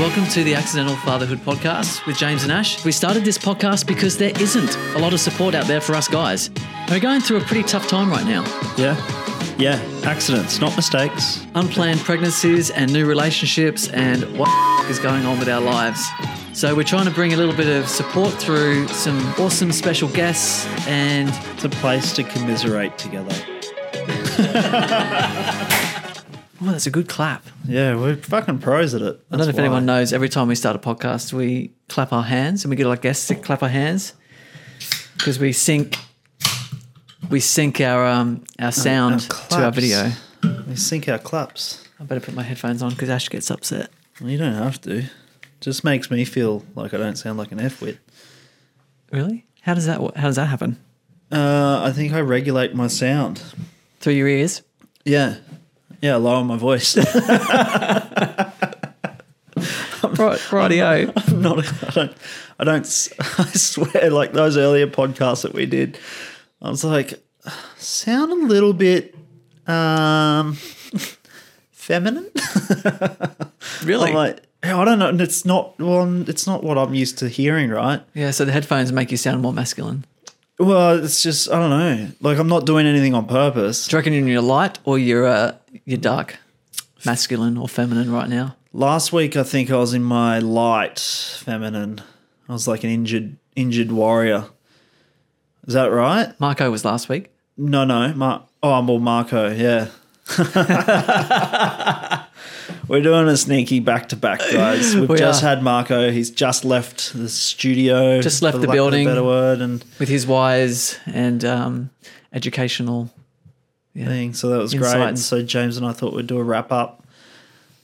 welcome to the Accidental Fatherhood Podcast with James and Ash. We started this podcast because there isn't a lot of support out there for us guys. We're going through a pretty tough time right now. Yeah. Yeah. Accidents, not mistakes. Unplanned pregnancies and new relationships and what is going on with our lives. So we're trying to bring a little bit of support through some awesome special guests and It's a place to commiserate together. oh, that's a good clap. Yeah, we're fucking pros at it. I don't know if anyone knows. Every time we start a podcast, we clap our hands and we get our guests to clap our hands because we sync we sync our um our sound to our video. We sync our claps. I better put my headphones on because Ash gets upset. Well, you don't have to. Just makes me feel like I don't sound like an F wit. Really? How does that how does that happen? Uh, I think I regulate my sound. Through your ears? Yeah. Yeah, lower my voice. Right, rightio. I'm not. I don't. I don't. I swear, like those earlier podcasts that we did, I was like, sound a little bit um feminine. really? I'm like, I don't know. and It's not. Well, it's not what I'm used to hearing, right? yeah. So the headphones make you sound more masculine. Well, it's just I don't know. Like I'm not doing anything on purpose. Do you reckon you're light or you're uh, you're dark, masculine or feminine right now? Last week, I think I was in my light feminine. I was like an injured injured warrior. Is that right? Marco was last week. No, no. Mar- oh, I'm all Marco. Yeah. We're doing a sneaky back to back, guys. We've We just are. had Marco. He's just left the studio. Just left for the lack of a building. better word and with his wise and um, educational. Thing. So that was great. And so James and I thought we'd do a wrap up,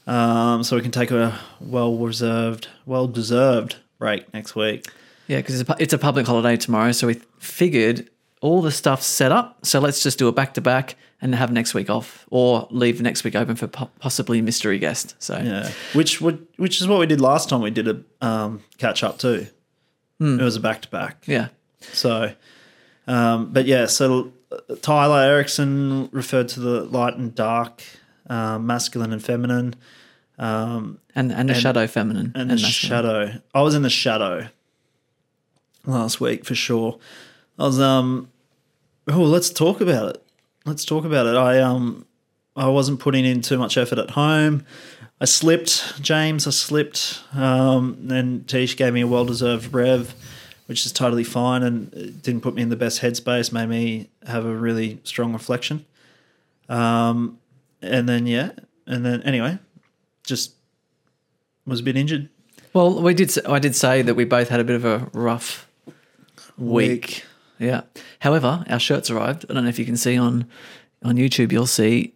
um, so we can take a well reserved, well deserved break next week. Yeah, because it's, a it's a public holiday tomorrow, so we figured all the stuff's set up. So let's just do a back to back and have next week off, or leave next week open for po- possibly mystery guest. So Yeah, which would which is what we did last time. We did a um, catch up too. Hmm. It was a back to back. yeah, So, um, but yeah, so Tyler Erickson referred to the light and dark, um, masculine and feminine, um, and and the shadow feminine and, the masculine. shadow. I was in the shadow last week for sure. I was um. Oh, let's talk about it. Let's talk about it. I um, I wasn't putting in too much effort at home. I slipped, James. I slipped. Um, then Tish gave me a well-deserved rev, which is totally fine, and it didn't put me in the best headspace. Made me have a really strong reflection. Um, and then yeah, and then anyway, just was a bit injured. Well, we did. I did say that we both had a bit of a rough week. Yeah. However, our shirts arrived. I don't know if you can see on on YouTube. You'll see,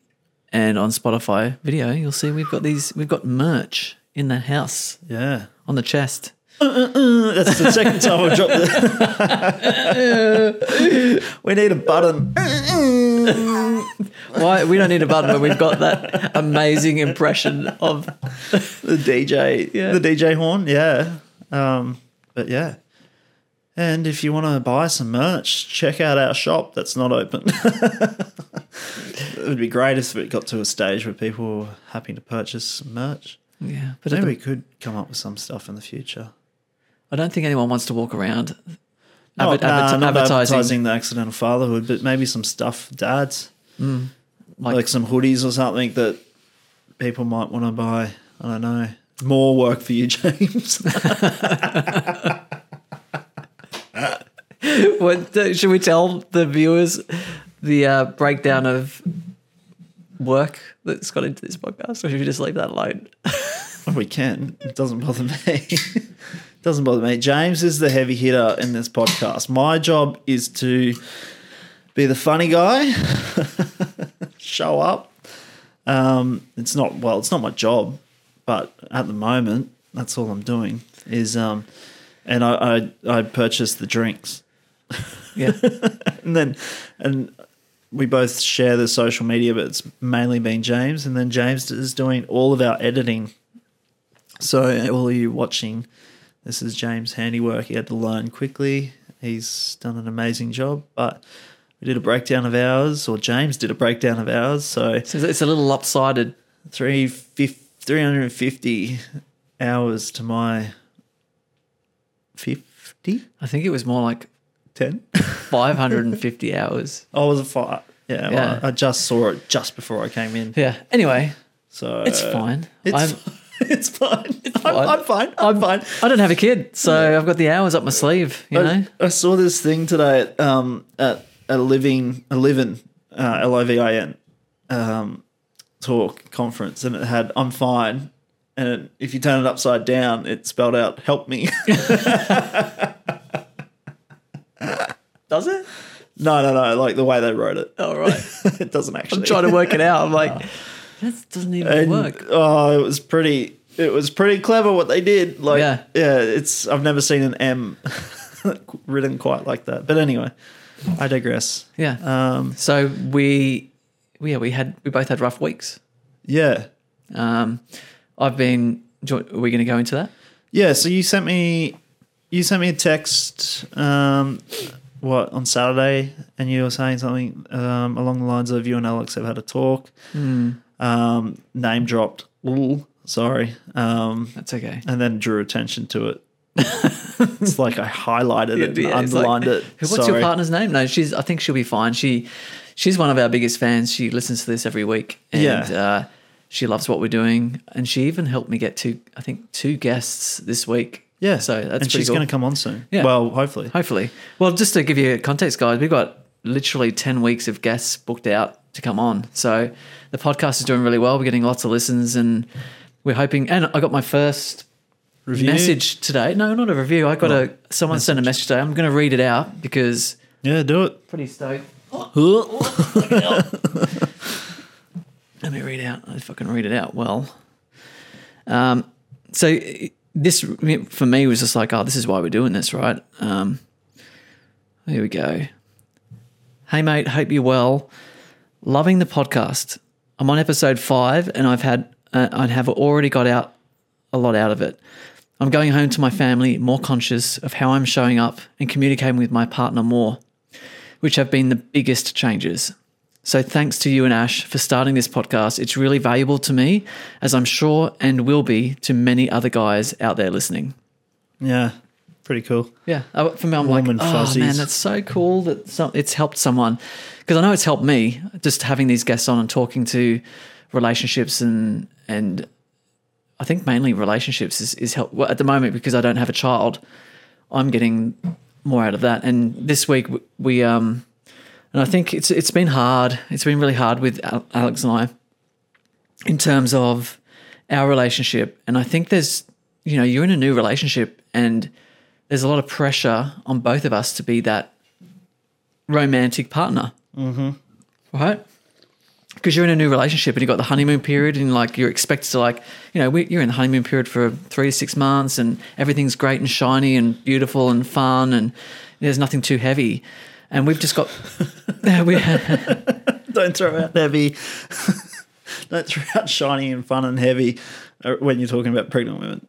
and on Spotify video, you'll see we've got these. We've got merch in the house Yeah. on the chest. That's the second time I've dropped it. we need a button. Why we don't need a button when we've got that amazing impression of The DJ, Yeah. the DJ horn, yeah. Um, but yeah. And if you want to buy some merch, check out our shop that's not open. it would be great if it got to a stage where people were happy to purchase some merch. yeah. But Maybe at we could come up with some stuff in the future. I don't think anyone wants to walk around Not, adver- nah, adver- not advertising. advertising the accidental fatherhood, but maybe some stuff for dads. like, like some hoodies or something that people might want to buy. I don't know. More work for you, James. what, uh, should we tell the viewers the uh, breakdown of work that's got into this podcast, or should we just leave that alone? we can. It doesn't bother me. Doesn't bother me. James is the heavy hitter in this podcast. My job is to be the funny guy, show up. Um, it's not well. It's not my job, but at the moment, that's all I'm doing. Is um, and I I, I purchase the drinks. Yeah, and then and we both share the social media, but it's mainly been James, and then James is doing all of our editing. So all of you watching, this is James' handiwork. He had to learn quickly. He's done an amazing job, but we did a breakdown of ours, or James did a breakdown of ours. So so it's a little lopsided. 350 hours to my 50? I think it was more like 10? 550 hours. I was a five. Yeah, well, I just saw it just before I came in. Yeah. Anyway, So it's fine. It's, it's fine. I'm, fine. I'm fine. I'm fine. I don't have a kid, so I've got the hours up my sleeve. You know. I, I saw this thing today at um at a living a living uh, L I V I N um talk conference and it had I'm fine and if you turn it upside down it spelled out help me. Does it? no no no like the way they wrote it. All right. it doesn't actually. I'm trying to work it out. I'm like, that doesn't even And, work. Oh, it was pretty. It was pretty clever what they did. Like, Yeah. yeah, it's. I've never seen an M written quite like that. But anyway, I digress. Yeah. Um, So we, we- yeah, we had we both had rough weeks. yeah, Um, I've been. Are we going to go into that? yeah. So you sent me, you sent me a text. Um, what on Saturday, and you were saying something um, along the lines of you and Alex have had a talk. Hmm. Um, name dropped. Ooh, sorry. Um, That's okay. and then drew attention to it. it's like I highlighted it, and Yeah, like, underlined it. What's your partner's name? No, she's. I think she'll be fine. She, she's one of our biggest fans. She listens to this every week, and Yeah. uh, she loves what we're doing. And she even helped me get two. I think two guests this week. Yeah, So that's and she's cool. going to come on soon. Yeah. Well, hopefully. Hopefully. Well, just to give you context, guys, we've got literally 10 weeks of guests booked out to come on. So the podcast is doing really well. We're getting lots of listens and we're hoping. And I got my first Review? message today. No, not a review. I got a, What? someone sent a message today. I'm going to read it out because Yeah, do it. pretty stoked. Let me read out if I can read it out well. Um, so this for me was just like, oh, this is why we're doing this, right? Um, here we go. Hey mate, hope you're well. Loving the podcast. I'm on episode five, and I've had uh, I have already got out a lot out of it. I'm going home to my family more conscious of how I'm showing up and communicating with my partner more, which have been the biggest changes. So thanks to you and Ash for starting this podcast. It's really valuable to me, as I'm sure and will be to many other guys out there listening. Yeah, pretty cool. Yeah, uh, for me, I'm Warm like, and oh fuzzies." man, that's so cool that some, it's helped someone because I know it's helped me just having these guests on and talking to relationships and and I think mainly relationships is is help well, at the moment because I don't have a child. I'm getting more out of that, and this week we um, and I think it's it's been hard. It's been really hard with Alex and I in terms of our relationship. And I think there's, you know, you're in a new relationship and there's a lot of pressure on both of us to be that romantic partner. Mm-hmm. Right? Because you're in a new relationship and you've got the honeymoon period and like you're expected to like, you know, we, you're in the honeymoon period for three to six months and everything's great and shiny and beautiful and fun and there's nothing too heavy. And we've just got, we, Don't throw out heavy. Don't throw out shiny and fun and heavy uh, when you're talking about pregnant women.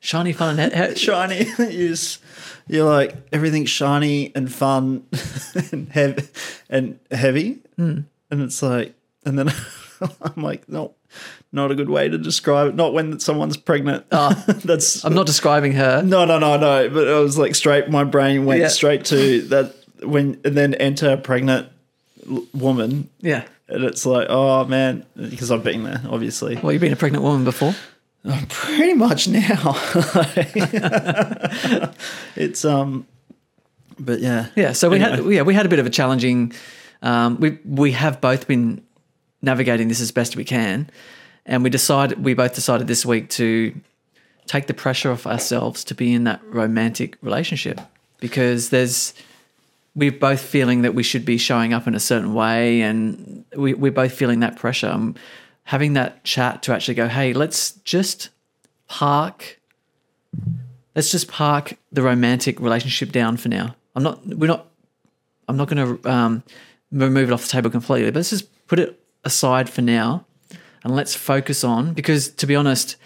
shiny fun and he- he- Shiny is you're like everything's shiny and fun and heavy and heavy, Hmm. and it's like, and then I'm like, no, not a good way to describe it. Not when someone's pregnant. That's Oh. I'm not describing her. No, no, no, no. But I was like straight. My brain went Yeah. straight to that when, and then enter a pregnant woman, Yeah. and it's like, oh man, because I've been there, obviously. Well, you've been a pregnant woman before. Pretty much now. it's um, but yeah, Yeah, so we had yeah we had a bit of a challenging. Um, we we have both been navigating this as best we can, and we decided we both decided this week to take the pressure off ourselves to be in that romantic relationship because there's we're both feeling that we should be showing up in a certain way, and we, we're both feeling that pressure. Um, having that chat to actually go, hey, let's just park let's just park the romantic relationship down for now. I'm not. We're not. I'm not going to um, remove it off the table completely, but let's just put it aside for now, and let's focus on because, to be honest,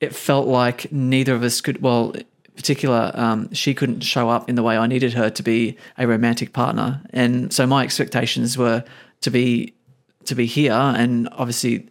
it felt like neither of us could. Well, particular, um, she couldn't show up in the way I needed her to be a romantic partner, and so my expectations were to be to be here, and obviously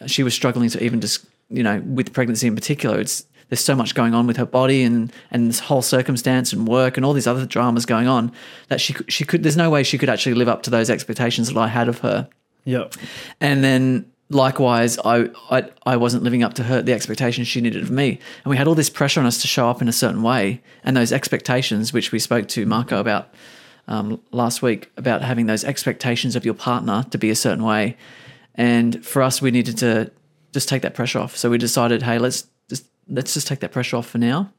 uh, she was struggling to even just you know with pregnancy in particular. It's there's so much going on with her body and and this whole circumstance and work and all these other dramas going on that she she could there's no way she could actually live up to those expectations that I had of her. Yep. And then likewise, I, I I wasn't living up to her the expectations she needed of me, and we had all this pressure on us to show up in a certain way, and those expectations, which we spoke to Marco about um, last week, about having those expectations of your partner to be a certain way, and for us, we needed to just take that pressure off. So we decided, hey, let's just let's just take that pressure off for now,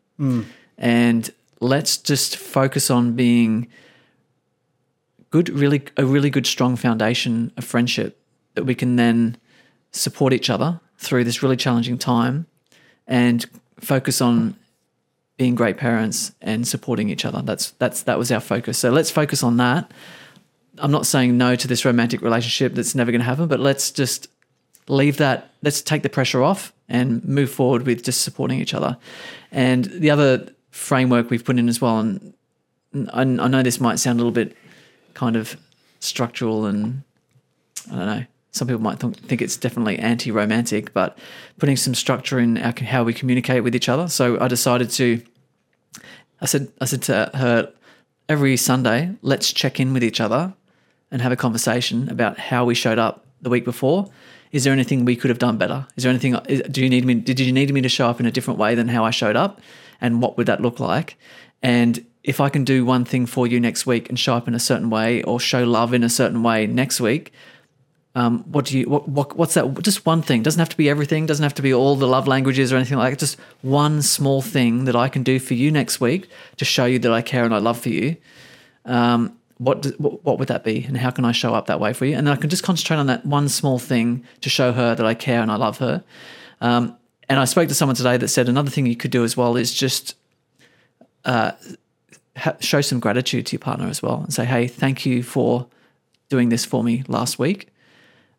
and let's just focus on being good, really a really good strong foundation of friendship that we can then support each other through this really challenging time and focus on being great parents and supporting each other. That's that's that was our focus. So let's focus on that. I'm not saying no to this romantic relationship that's never going to happen, but let's just leave that. Let's take the pressure off and move forward with just supporting each other. And the other framework we've put in as well, and I, know this might sound a little bit kind of structural and I don't know. Some people might th- think it's definitely anti-romantic, but putting some structure in our, how we communicate with each other. So I decided to. I said. I said to her every Sunday, let's check in with each other and have a conversation about how we showed up the week before. Is there anything we could have done better? Is there anything? Do you need me? Did you need me to show up in a different way than how I showed up? And what would that look like? And if I can do one thing for you next week and show up in a certain way, or show love in a certain way next week, um, what do you what, what what's that? Just one thing. Doesn't have to be everything. Doesn't have to be all the love languages or anything like that. Just one small thing that i can do for you next week to show you that i care and i love for you. Um, what, does- what what would that be? And how can i show up that way for you? And then i can just concentrate on that one small thing to show her that i care and i love her. Um, and i spoke to someone today that said another thing you could do as well is just ha- show some gratitude to your partner as well and say, hey, thank you for doing this for me last week.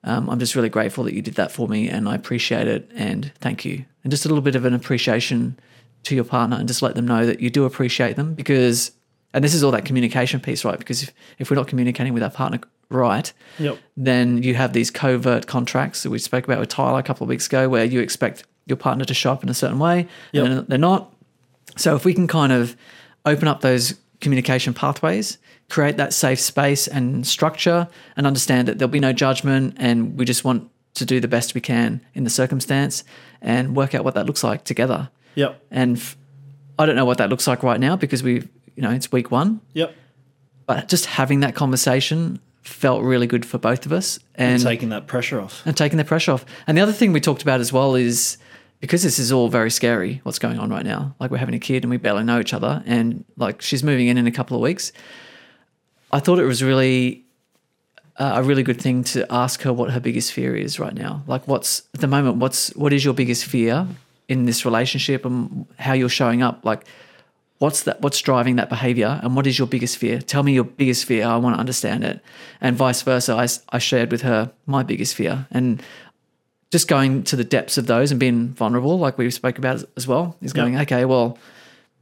Um, I'm just really grateful that you did that for me and I appreciate it and thank you. And just a little bit of an appreciation to your partner and just let them know that you do appreciate them because, and this is all that communication piece, right? Because if, if we're not communicating with our partner right, Yep. then you have these covert contracts that we spoke about with Tyler a couple of weeks ago where you expect your partner to show up in a certain way Yep. and they're not. So if we can kind of open up those communication pathways, create that safe space and structure, and understand that there'll be no judgment, and we just want to do the best we can in the circumstance and work out what that looks like together. Yep. And f- I don't know what that looks like right now because we, you know, it's week one, Yep. but just having that conversation felt really good for both of us. And Taking that pressure off. and taking the pressure off. And the other thing we talked about as well is because this is all very scary, what's going on right now. Like we're having a kid and we barely know each other, and like she's moving in in a couple of weeks. I thought it was really uh, a really good thing to ask her what her biggest fear is right now. Like, what's at the moment? What's what is your biggest fear in this relationship and how you're showing up? Like, what's that? What's driving that behavior? And what is your biggest fear? Tell me your biggest fear. I want to understand it. And vice versa. I shared with her my biggest fear and just going to the depths of those and being vulnerable, like we spoke about as- as well, is going, okay, well,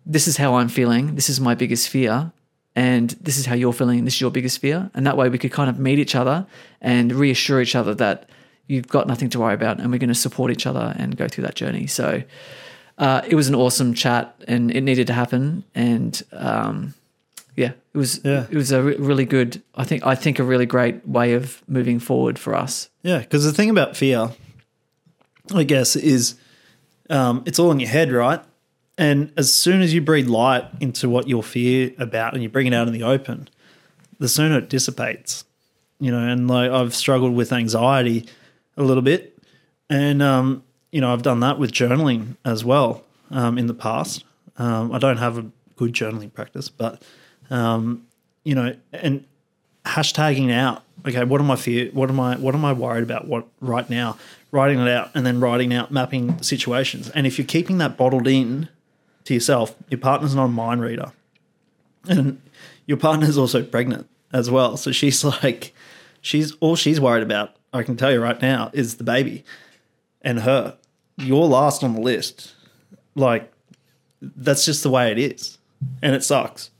this is how I'm feeling. This is my biggest fear. And this is how you're feeling. This is your biggest fear. And that way we could kind of meet each other and reassure each other that you've got nothing to worry about and we're going to support each other and go through that journey. So uh, it was an awesome chat and it needed to happen. And um, yeah, it was Yeah. it was a re- really good, I think, I think a really great way of moving forward for us. Yeah, because the thing about fear, I guess, is um, it's all in your head, right? And as soon as you breathe light into what you're fear about and you bring it out in the open, the sooner it dissipates. You know, and like I've struggled with anxiety a little bit, and um, you know I've done that with journaling as well um, in the past. Um, I don't have a good journaling practice, but um, you know, and hashtagging out. Okay, what am I fear? What am I? What am I worried about? What right now? Writing it out and then writing out mapping situations. And if you're keeping that bottled in to yourself, your partner's not a mind reader, and your partner's also pregnant as well. So she's like, she's all she's worried about. I can tell you right now is the baby and her. You're last on the list. Like that's just the way it is, and it sucks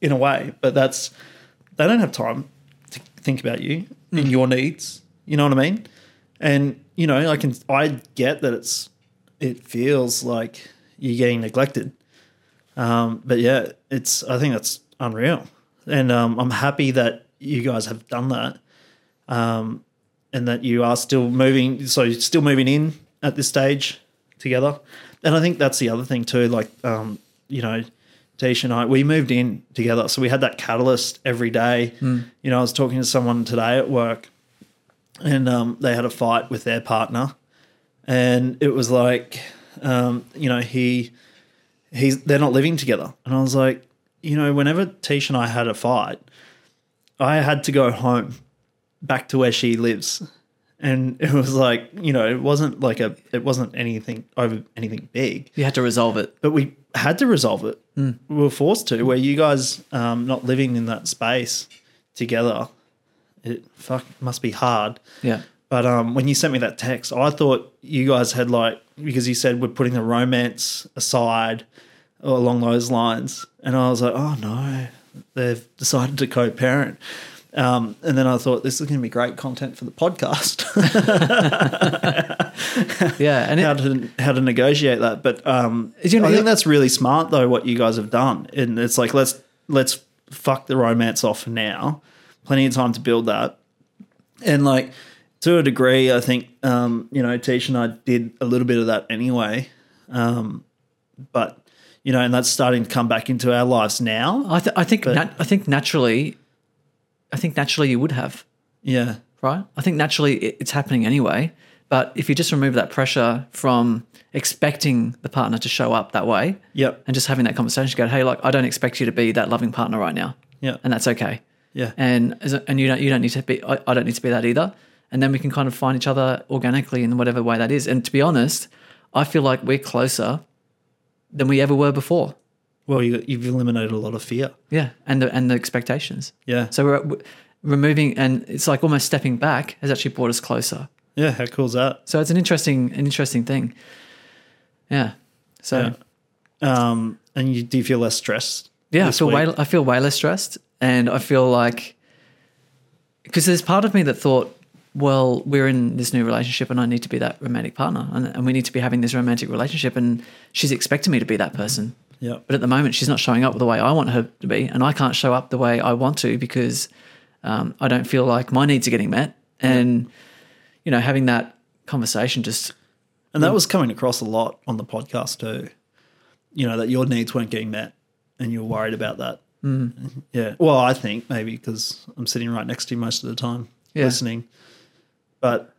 in a way. But that's they don't have time to think about you and mm. your needs. You know what I mean? And you know, I can I get that it's it feels like you're getting neglected. Um, but yeah, it's I think that's unreal, and um, I'm happy that you guys have done that, um, and that you are still moving. So you're still moving in at this stage together, and I think that's the other thing too. Like um, you know, Tish and I, we moved in together, so we had that catalyst every day. You know, I was talking to someone today at work, and um, they had a fight with their partner, and it was like, um, you know, he he's they're not living together, and I was like, you know, whenever Tish and I had a fight, I had to go home, back to where she lives, and it was like, you know, it wasn't like a, it wasn't anything over anything big, You had to resolve it. but we had to resolve it. We were forced to. Where you guys um, not living in that space together, it fuck must be hard. Yeah. But um, when you sent me that text, I thought you guys had like because you said we're putting the romance aside along those lines, and I was like, oh no, they've decided to co-parent. Um, and then I thought this is going to be great content for the podcast. Yeah. And how it, to how to negotiate that. But um, you- I think that's really smart though what you guys have done, and it's like let's let's fuck the romance off now. Plenty of time to build that, and like to a degree, I think um, you know Tish and I did a little bit of that anyway, um, but you know, and that's starting to come back into our lives now. I, th- I think nat- I think naturally, I think naturally you would have Yeah, right. I think naturally it, it's happening anyway. But if you just remove that pressure from expecting the partner to show up that way, yep, and just having that conversation, go, hey, like I don't expect you to be that loving partner right now, yeah, and that's okay. yeah, and and you don't you don't need to be I, I don't need to be that either and then we can kind of find each other organically in whatever way that is and to be honest i feel like we're closer than we ever were before Well, you, you've eliminated a lot of fear. yeah and the and the expectations Yeah, so we're we're removing and it's like almost stepping back has actually brought us closer yeah. How cool is that? so it's an interesting an interesting thing yeah so Yeah. Um, and you do you feel less stressed? Yeah, I feel week? way I feel way less stressed, and I feel like because there's part of me that thought, well, we're in this new relationship, and I need to be that romantic partner, and, and we need to be having this romantic relationship, and she's expecting me to be that person. Yeah, But at the moment, she's not showing up the way I want her to be, and I can't show up the way I want to because um, I don't feel like my needs are getting met, and you know, having that conversation just And that was coming across a lot on the podcast too. You know, that your needs weren't getting met and you were worried about that. Mm. Yeah. Well, I think maybe because I'm sitting right next to you most of the time Yeah. listening. But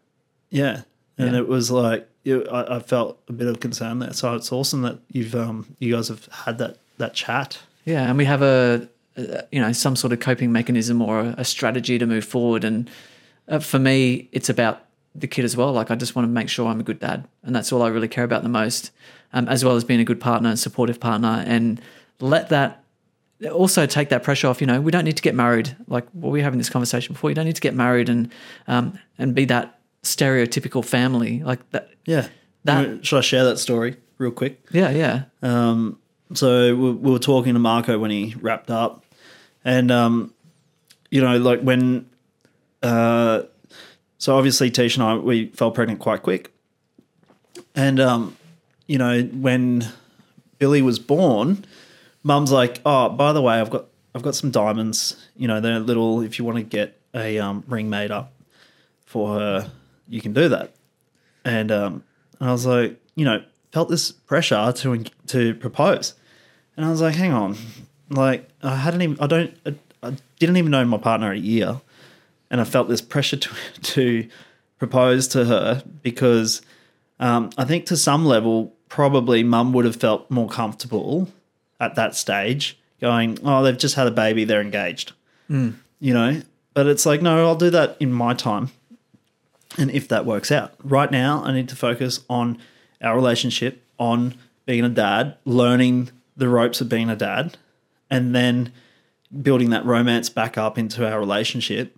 yeah. And Yeah. it was like, you, I, I felt a bit of concern there. So it's awesome that you've, um, you guys have had that, that chat. Yeah, and we have a, a you know some sort of coping mechanism or a, a strategy to move forward. And uh, for me, it's about the kid as well. Like I just want to make sure I'm a good dad, and that's all I really care about the most, um, as well as being a good partner, and supportive partner, and let that also take that pressure off. You know, we don't need to get married. Like well, we were having this conversation before. You don't need to get married and um, and be that stereotypical family like that. Yeah. That- Should I share that story real quick? Yeah, yeah, Um, so we, we were talking to Marco when he wrapped up, and um, you know, like when, uh, so obviously Tish and I we fell pregnant quite quick, and um, you know when Billy was born, Mum's like, oh, by the way, I've got I've got some diamonds. You know, they're little. If you want to get a um, ring made up for her, you can do that. And um, I was like, you know, felt this pressure to to propose, and I was like, hang on, like I hadn't even, I don't, I, I didn't even know my partner a year, and I felt this pressure to to propose to her because um, I think to some level probably mum would have felt more comfortable at that stage, going, oh, they've just had a baby, they're engaged, you know. But it's like, no, I'll do that in my time and if that works out. Right now, I need to focus on our relationship, on being a dad, learning the ropes of being a dad, and then building that romance back up into our relationship.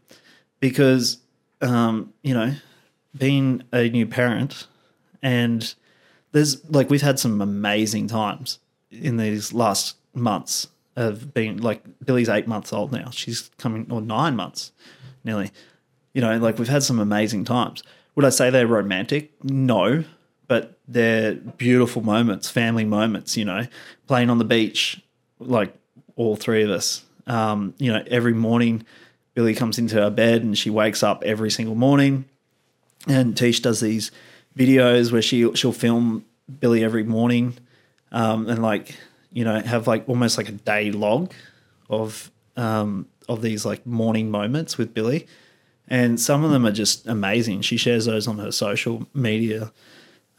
Because, um, you know, being a new parent, and there's like we've had some amazing times in these last months of being like Billy's eight months old now. She's coming or nine months nearly you know, like we've had some amazing times. would I say they're romantic? No, but they're beautiful moments, family moments. You know, playing on the beach, like all three of us. Um, you know, every morning, Billy comes into our bed and she wakes up every single morning, and Tish does these videos where she she'll film Billy every morning, um, and like you know have like almost like a day log of um, of these like morning moments with Billy, and some of them are just amazing. She shares those on her social media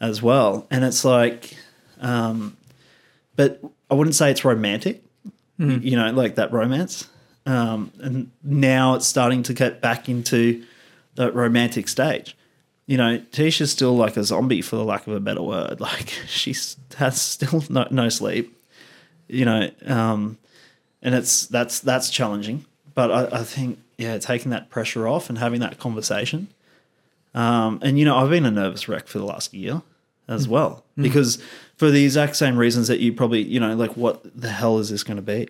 as well, and it's like, um, but I wouldn't say it's romantic, you, you know, like that romance. Um, and now it's starting to get back into that romantic stage. You know, Tisha's still like a zombie, for the lack of a better word. Like she has still no, no sleep. You know, um, and it's that's that's challenging. But I, I think yeah, taking that pressure off and having that conversation. Um, and you know, I've been a nervous wreck for the last year as well because for the exact same reasons that you probably you know like what the hell is this going to be?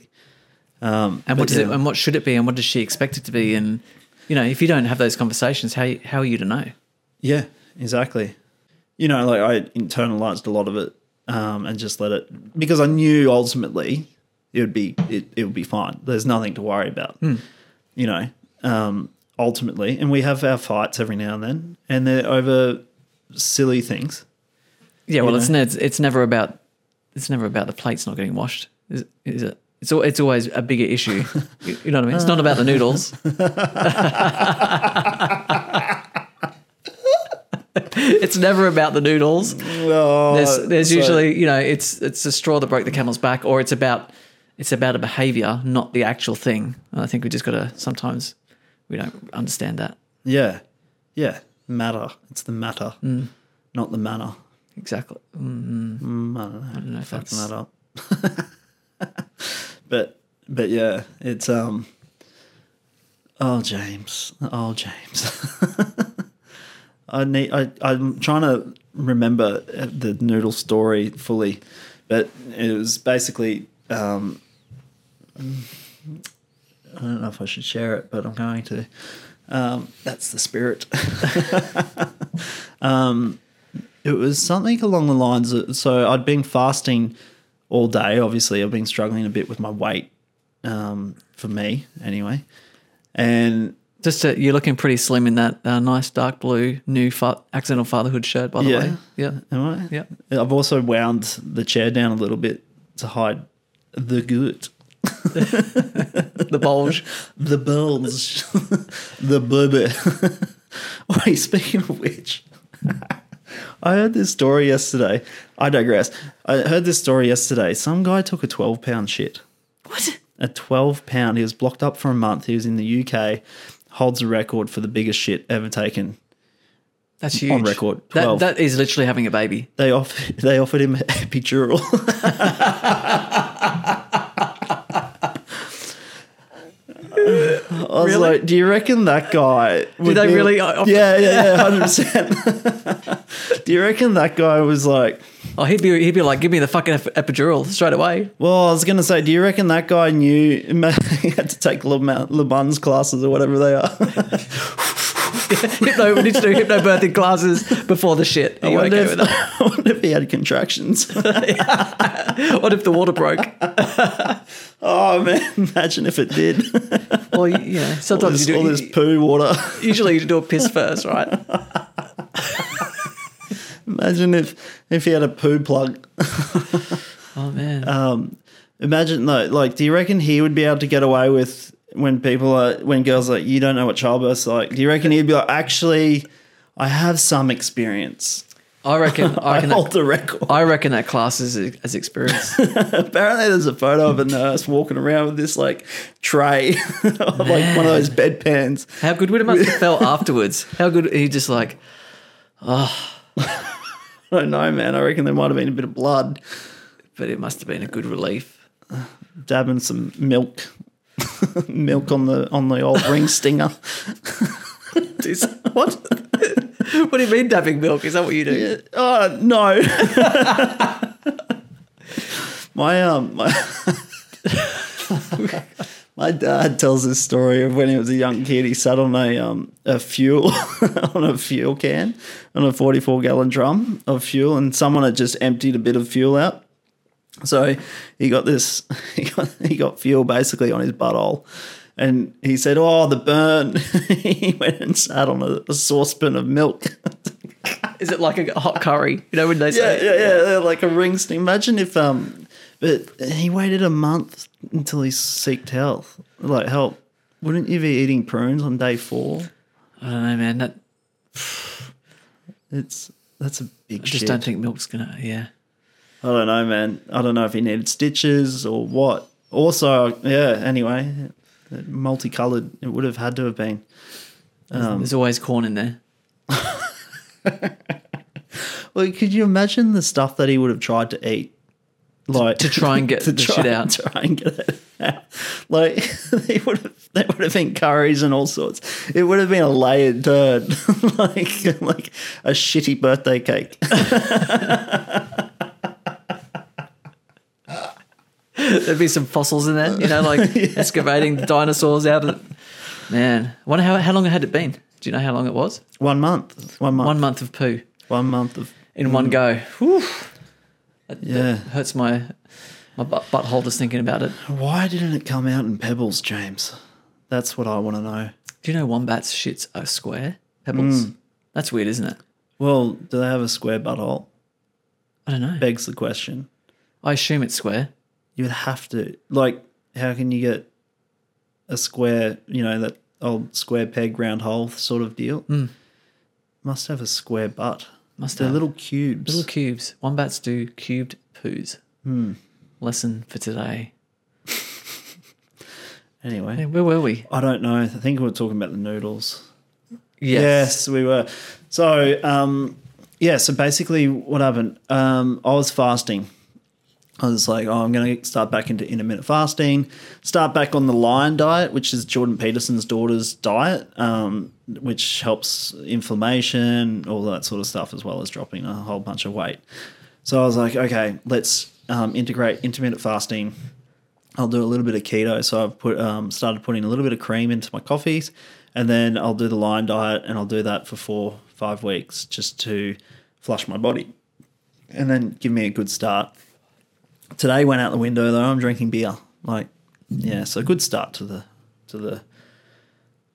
Um, And what does it? And what should it be? And what does she expect it to be? And you know, if you don't have those conversations, how how are you to know? Yeah, exactly. You know, like I internalized a lot of it um, and just let it because I knew ultimately it would be it, it would be fine. There's nothing to worry about. You know, um, ultimately, and we have our fights every now and then, and they're over silly things. Yeah, well, it's, ne- it's it's never about it's never about the plates not getting washed, is, is it? It's it's always a bigger issue. you know what I mean? It's not about the noodles. it's never about the noodles. Oh, There's there's so- usually you know it's it's a straw that broke the camel's back, or it's about it's about a behaviour, not the actual thing. And I think we just got to sometimes we don't understand that yeah, yeah, matter. It's the matter, not the manner. exactly. Mm, Mm, I don't know. I don't know if fucking that's that up. but but yeah, it's um. Oh James, oh James. I need. I I'm trying to remember the noodle story fully, but it was basically. Um, I don't know if I should share it, but I'm going to. Um, that's the spirit. um, it was something along the lines of so I'd been fasting all day. Obviously, I've been struggling a bit with my weight. Um, for me, anyway, and Just uh you're looking pretty slim in that uh, nice dark blue new fa- accidental fatherhood shirt, by the Yeah. way. Yeah, am I? yeah. I've also wound the chair down a little bit to hide the good, The bulge. the bulge, the booby. Wait, speaking of which, I heard this story yesterday. I digress. I heard this story yesterday. Some guy took a 12 pound shit. what? A 12 pound. He was blocked up for a month. He was in the UK, holds the record for the biggest shit ever taken. That's huge. On record, That, 12. that is literally having a baby. They off they offered him epidural. I was Really? like, do you reckon that guy? would they be- really offer- Yeah, yeah, yeah, hundred percent. Do you reckon that guy was like? Oh, he'd be he'd be like, give me the fucking epidural straight away. Well, I was gonna say, do you reckon that guy knew he had to take Le, Le classes or whatever they are? Hypno, we need to do hypnobirthing classes before the shit. Are I you wonder, okay if, with that? I wonder if he had contractions. What if the water broke? oh man, imagine if it did. Well, you, know, all sometimes this, you all this poo water. Usually you do a piss first, right? Imagine if if he had a poo plug. Oh man. Um, imagine though, like, do you reckon he would be able to get away with when people are when girls are like you don't know what childbirth's like? Do you reckon he'd be like, actually, I have some experience. I reckon. I hold That, the record. I reckon that class is as experience. Apparently, there's a photo of a nurse walking around with this like tray, of, like one of those bedpans. How good would it must have felt afterwards? How good he just like I don't know, man. I reckon there might have been a bit of blood, but it must have been a good relief. dabbing some milk, milk on the on the old ring stinger. What? what do you mean dabbing milk? Is that what you do? Oh no. my um my My dad tells this story of when he was a young kid. He sat on a um a fuel on a fuel can on a forty four gallon drum of fuel, and someone had just emptied a bit of fuel out. So he got this. He got he got fuel basically on his butthole, and he said, "Oh, the burn." he went and sat on a, a saucepan of milk. Is it like a hot curry? You know when they yeah, say yeah, yeah, yeah, like a ring sting. Imagine if um, but he waited a month until he seeked health, like help. Wouldn't you be eating prunes on day four? I don't know, man. That It's that's a big I just shit. don't think milk's gonna. Yeah. I don't know, man. I don't know if he needed stitches or what. Also, yeah. Anyway, multicolored. It would have had to have been. Um, There's always corn in there. Well, could you imagine the stuff that he would have tried to eat? Like to try and get the shit out. Try and get it out. Like they would have, they would have been curries and all sorts. It would have been a layered turd, like like a shitty birthday cake. There'd be some fossils in there, you know, like excavating dinosaurs out of. Man, I wonder how how long had it been? Do you know how long it was? One month, one month, One month of poo one month of in one mm. go. Whew. That- that Yeah. hurts my my butt, butthole just thinking about it. Why didn't it come out in pebbles, James? That's what I want to know. Do you know wombats shits are square pebbles? Mm. That's weird, isn't it? Well, do they have a square butthole? I don't know. Begs the question. I assume it's square. You would have to. Like, how can you get a square, you know, that old square peg, round hole sort of deal? Must have a square butt. Must They're have. little cubes. Little cubes. Wombats do cubed poos. Hmm. Lesson for today. anyway, Hey, where were we? I don't know. I think we were talking about the noodles. Yes. Yes, we were. So, um, yeah, so basically what happened, um, I was fasting. I was like, oh, I'm going to start back into intermittent fasting, start back on the lion diet, which is Jordan Peterson's daughter's diet, um, which helps inflammation, all that sort of stuff, as well as dropping a whole bunch of weight. So I was like, okay, let's um, integrate intermittent fasting. I'll do a little bit of keto. So I've put um, started putting a little bit of cream into my coffees, and then I'll do the lion diet, and I'll do that for four five weeks just to flush my body, and then give me a good start. Today went out the window though. I'm drinking beer. Like, yeah, so good start to the to the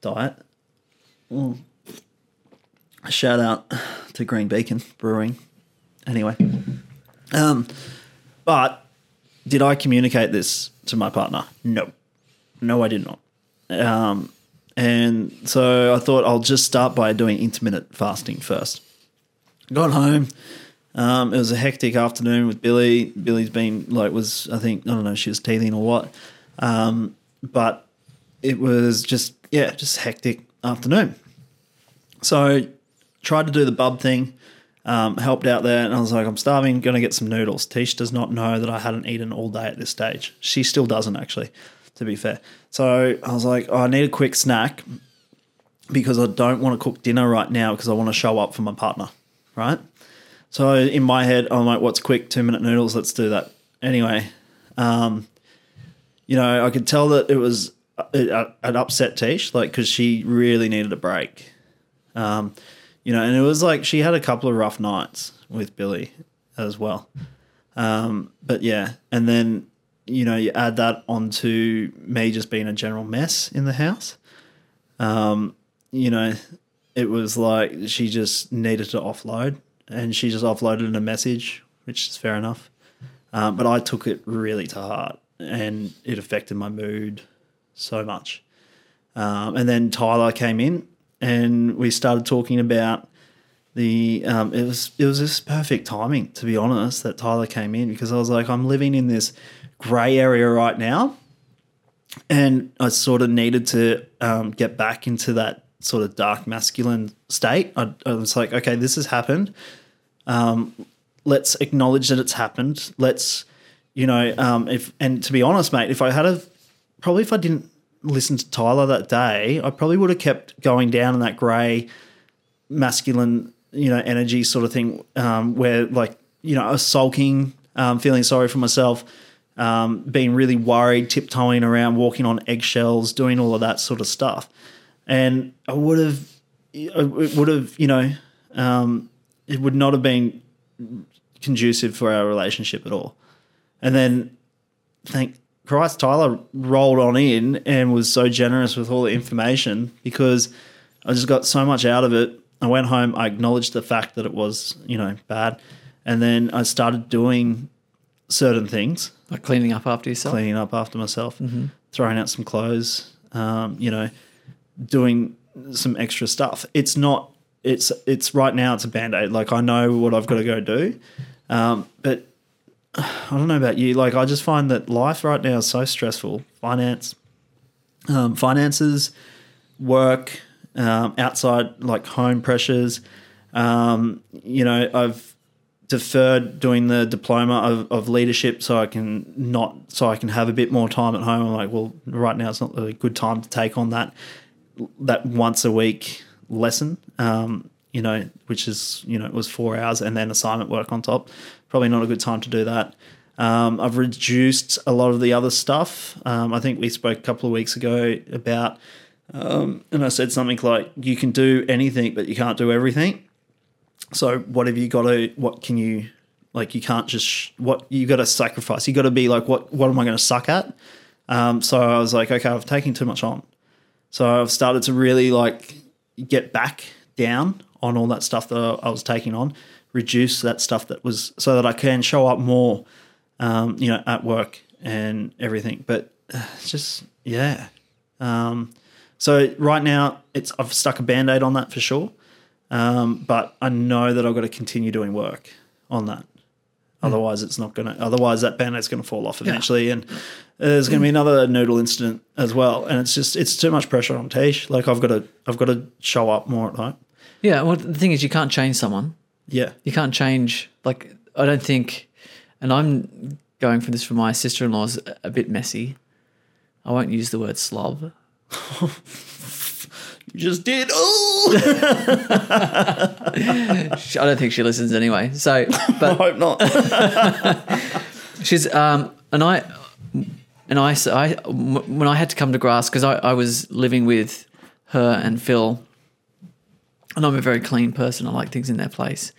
diet. Mm. Shout out to Green Beacon Brewing. Anyway, um, but did I communicate this to my partner? No. No, I did not. Um, and so I thought I'll just start by doing intermittent fasting first. Got home. Um, it was a hectic afternoon with Billy. Billy's been like was I think I don't know she was teething or what, um, but it was just yeah just hectic afternoon. So tried to do the bub thing, um, helped out there, and I was like, I'm starving, gonna get some noodles. Tish does not know that I hadn't eaten all day at this stage. She still doesn't actually, to be fair. So I was like, oh, I need a quick snack because I don't want to cook dinner right now because I want to show up for my partner, right? So in my head, I'm like, what's quick? Two minute noodles, let's do that. Anyway, um, you know, I could tell that it was it, uh, an upset Tish, like, because she really needed a break. Um, you know, and it was like she had a couple of rough nights with Billy as well. Um, but yeah, and then you know you add that onto me just being a general mess in the house. Um, you know, it was like she just needed to offload, and she just offloaded in a message, which is fair enough. Um, but I took it really to heart, and it affected my mood so much. Um, and then Tyler came in, and we started talking about the. Um, it was it was just perfect timing, to be honest, that Tyler came in because I was like, I'm living in this grey area right now, and I sort of needed to um, get back into that sort of dark masculine state. I, I was like, okay, this has happened. Um, let's acknowledge that it's happened. Let's, you know, um, if and to be honest, mate, if I had a probably if I didn't listen to Tyler that day, I probably would have kept going down in that grey masculine, you know, energy sort of thing, um, where like, you know, I was sulking, um, feeling sorry for myself, um, being really worried, tiptoeing around, walking on eggshells, doing all of that sort of stuff. And I would have, it would have, you know, um, it would not have been conducive for our relationship at all. And then, thank Christ, Tyler rolled on in and was so generous with all the information because I just got so much out of it. I went home, I acknowledged the fact that it was, you know, bad. And then I started doing certain things, Like cleaning up after yourself. cleaning up after myself, throwing out some clothes, um, you know, doing some extra stuff. It's not. It's it's right now. It's a band aid. Like I know what I've got to go do, um, but I don't know about you. Like I just find that life right now is so stressful. Finance, um, finances, work, um, outside like home pressures. Um, you know, I've deferred doing the diploma of, of leadership so I can not so I can have a bit more time at home. I'm like, well, right now it's not a good time to take on that that once a week lesson. Um, you know, which is you know it was four hours and then assignment work on top. Probably not a good time to do that. Um, I've reduced a lot of the other stuff. Um, I think we spoke a couple of weeks ago about, um, and I said something like, "You can do anything, but you can't do everything." So what have you got to? What can you? Like you can't just sh- what you got to sacrifice. You got to be like, what? What am I going to suck at? Um, so I was like, okay, I've taken too much on. So I've started to really like get back down on all that stuff that I was taking on, reduce that stuff that was so that I can show up more, um, you know, at work and everything. But uh, just yeah. Um, so right now, it's I've stuck a band aid on that for sure, um, but I know that I've got to continue doing work on that. Otherwise, it's not gonna. Otherwise, that band aid's gonna fall off eventually, and there's gonna be another noodle incident as well. And it's just it's too much pressure on Tish. Like I've got to I've got to show up more at home. Yeah. Well, the thing is, you can't change someone. Yeah, You can't change. Like, I don't think, and I'm going for this for my sister in law's a bit messy. I won't use the word slob. you just did. Oh, I don't think she listens anyway. So, but I hope not. she's um, and I, and I, I, when I had to come to grass because I, I was living with her and Phil, and I'm a very clean person. I like things in their place,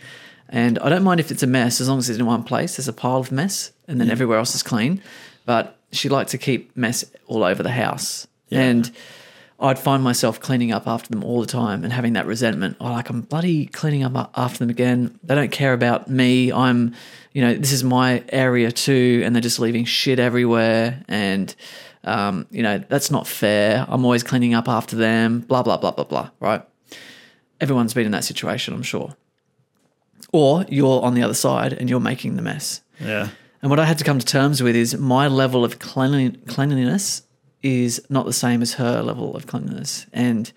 and I don't mind if it's a mess as long as it's in one place. There's a pile of mess, and then everywhere else is clean. But she liked to keep mess all over the house, and. I'd find myself cleaning up after them all the time and having that resentment. Oh, like I'm bloody cleaning up after them again. They don't care about me. I'm, you know, this is my area too, and they're just leaving shit everywhere. And, um, you know, that's not fair. I'm always cleaning up after them. Blah blah blah blah blah. Right? Everyone's been in that situation, I'm sure. Or you're on the other side and you're making the mess. yeah, And what I had to come to terms with is my level of cleanliness is not the same as her level of cleanliness. And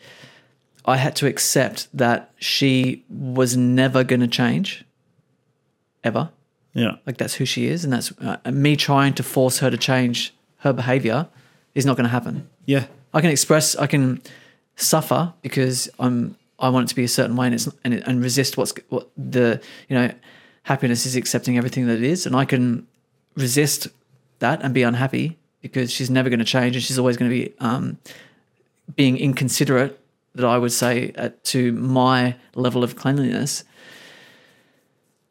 I had to accept that she was never going to change, ever. yeah, Like that's who she is. And that's uh, me trying to force her to change her behavior is not going to happen. yeah, I can express, I can suffer because I'm, I want it to be a certain way and it's and, and resist what's what the you know happiness is accepting everything that it is and I can resist that and be unhappy because she's never going to change and she's always going to be um, being inconsiderate that I would say at, to my level of cleanliness.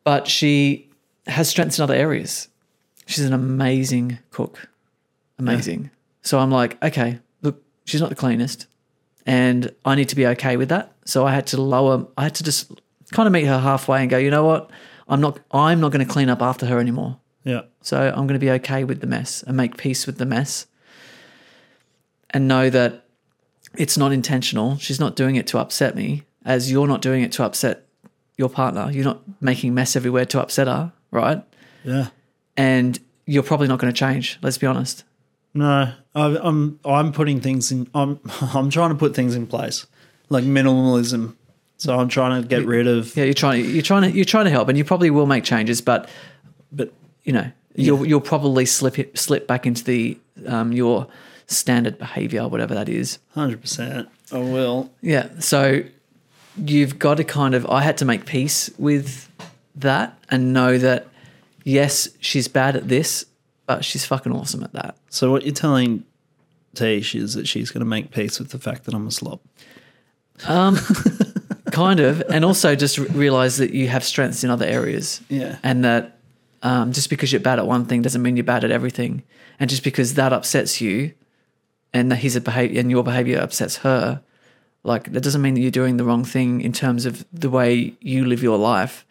But she has strengths in other areas. She's an amazing cook, amazing. So I'm like, okay, look, she's not the cleanest, and I need to be okay with that. So I had to lower. I had to just kind of meet her halfway and go, you know what? I'm not. I'm not going to clean up after her anymore. yeah, So I'm going to be okay with the mess and make peace with the mess and know that it's not intentional. She's not doing it to upset me, as you're not doing it to upset your partner. You're not making mess everywhere to upset her, right? yeah. And you're probably not going to change. Let's be honest. No, I, I'm I'm putting things in. I'm I'm trying to put things in place, like minimalism. So I'm trying to get rid of. Yeah, you're trying. You're trying to. You're trying to help, and you probably will make changes, but But you know, you'll you'll probably slip slip back into the um, your standard behavior, whatever that is. hundred percent, I will. Yeah. So you've got to kind of, I had to make peace with that and know that, yes, she's bad at this, but she's fucking awesome at that. So what you're telling Tish is that she's going to make peace with the fact that I'm a slob. Um, kind of, and also just re- realize that you have strengths in other areas. Yeah. and that um, just because you're bad at one thing doesn't mean you're bad at everything. And just because that upsets you, and that his behavior and your behavior upsets her, like that doesn't mean that you're doing the wrong thing in terms of the way you live your life.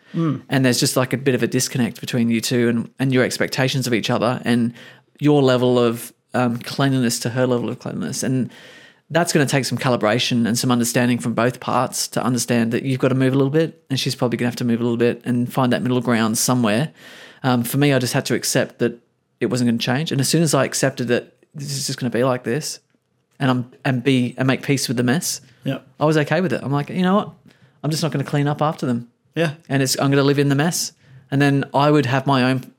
And there's just like a bit of a disconnect between you two and, and your expectations of each other and your level of um, cleanliness to her level of cleanliness. And that's going to take some calibration and some understanding from both parts to understand that you've got to move a little bit and she's probably going to have to move a little bit and find that middle ground somewhere. Um, for me, I just had to accept that it wasn't going to change. And as soon as I accepted that this is just going to be like this and I'm and be and make peace with the mess, Yeah. I was okay with it. I'm like, you know what? I'm just not going to clean up after them Yeah. and it's I'm going to live in the mess. And then I would have my own,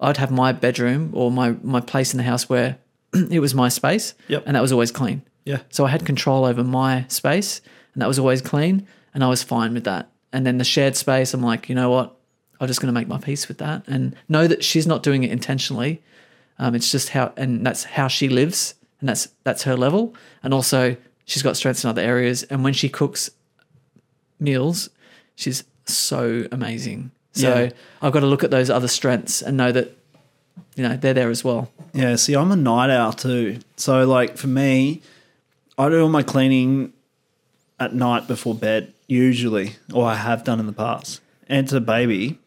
I'd have my bedroom or my my place in the house where it was my space, Yep. and that was always clean. Yeah. So I had control over my space, and that was always clean, and I was fine with that. And then the shared space, I'm like, you know what? I'm just going to make my peace with that, and know that she's not doing it intentionally. Um, it's just how, and that's how she lives, and that's that's her level. And also, she's got strengths in other areas. And when she cooks meals, she's so amazing. So Yeah. I've got to look at those other strengths and know that, you know, they're there as well. Yeah, see, I'm a night owl too. So, like, for me, I do all my cleaning at night before bed, usually, or I have done in the past. And to the baby,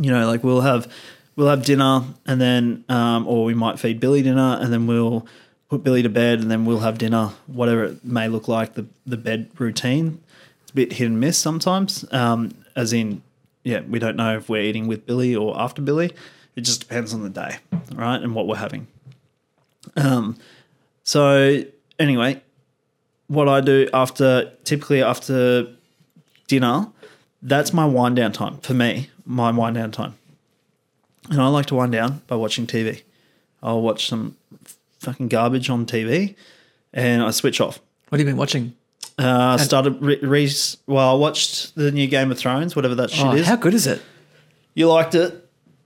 you know, like we'll have we'll have dinner, and then, um, or we might feed Billy dinner, and then we'll put Billy to bed, and then we'll have dinner, whatever it may look like. The the bed routine, a bit hit and miss sometimes. Um, as in, yeah, we don't know if we're eating with Billy or after Billy. It just depends on the day, right, and what we're having. Um, so anyway, what I do after typically after dinner, that's my wind down time for me. My wind down time, and I like to wind down by watching TV. I'll watch some fucking garbage on TV, and I switch off. What have you been watching? Uh, I started re, re well. I watched the new Game of Thrones, whatever that shit Oh, is. how good is it? you liked it?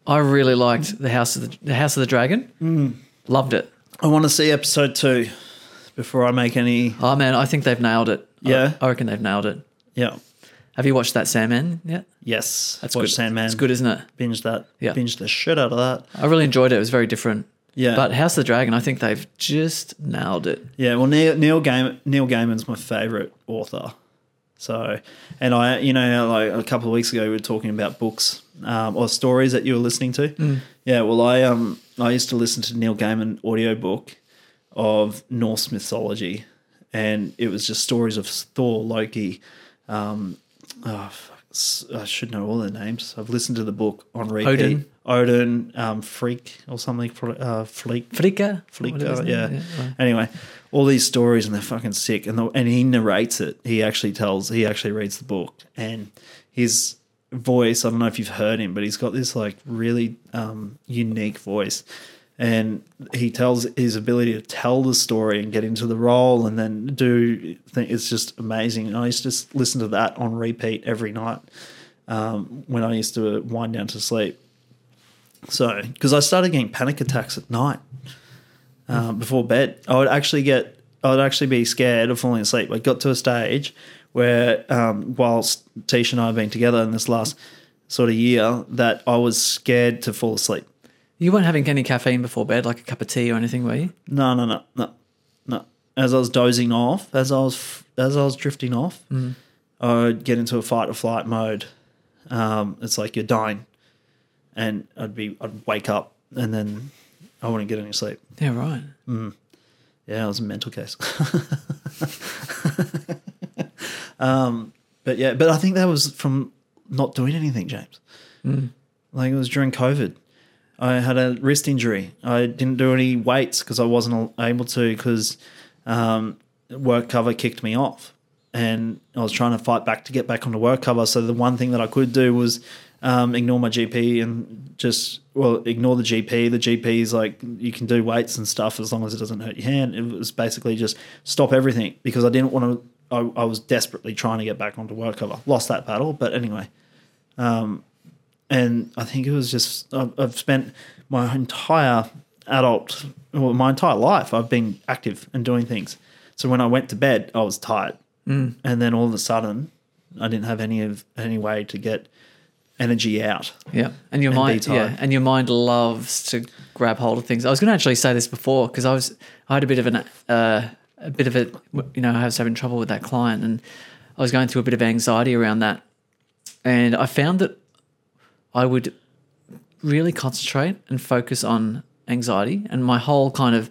I really liked the House of the, the House of the Dragon. Mm. Loved it. I want to see episode two before I make any. Oh man, I think they've nailed it. Yeah? I, reckon they've nailed it. Yeah. Have you watched that Sandman yet? Yes. That's Watch good. Sandman. It's good, isn't it? Binge that. Yeah. Binge the shit out of that. I really enjoyed it. It was very different. Yeah. But House of the Dragon, I think they've just nailed it. Yeah, well, Neil Neil, Gaiman, Neil Gaiman's my favorite author. So, and I, you know, like a couple of weeks ago, we were talking about books um, or stories that you were listening to. Yeah, well, I um I used to listen to Neil Gaiman audiobook of Norse mythology, and it was just stories of Thor, Loki. Um, oh, I should know all their names. I've listened to the book on repeat. Odin. Odin, um, Freak or something. Uh, Fleek. Whatever his uh, name yeah. right. Anyway, all these stories and they're fucking sick, and the, and he narrates it. He actually tells. He actually reads the book, and his voice. I don't know if you've heard him, but he's got this like really um, unique voice, and he tells his ability to tell the story and get into the role, and then do. It's just amazing. And I used to listen to that on repeat every night um, when I used to wind down to sleep. So, because I started getting panic attacks at night um, before bed, I would actually get, I would actually be scared of falling asleep. I got to a stage where, um, whilst Tisha and I have been together in this last sort of year, that I was scared to fall asleep. You weren't having any caffeine before bed, like a cup of tea or anything, were you? No, no, no, no, no. As I was dozing off, as I was, as I was drifting off, I would get into a fight or flight mode. Um, it's like you're dying, and I'd be, I'd wake up, and then I wouldn't get any sleep. Yeah, right. Yeah, it was a mental case. um, but yeah, but I think that was from not doing anything, James. Like it was during COVID. I had a wrist injury. I didn't do any weights because I wasn't able to because um, work cover kicked me off, and I was trying to fight back to get back onto work cover. So the one thing that I could do was um, ignore my GP and just well ignore the GP. The GP is like you can do weights and stuff as long as it doesn't hurt your hand. It was basically just stop everything because I didn't want to. I, I was desperately trying to get back onto work cover. Lost that battle, but anyway. Um, and I think it was just I've, I've spent my entire adult, well, my entire life, I've been active and doing things. So when I went to bed, I was tired, mm. and then all of a sudden, I didn't have any of any way to get energy out. Yeah, and your And mind, yeah, and your mind loves to grab hold of things. I was going to actually say this before because I was, I had a bit of an, uh, a bit of a, you know, I was having trouble with that client, and I was going through a bit of anxiety around that, and I found that I would really concentrate and focus on anxiety, and my whole kind of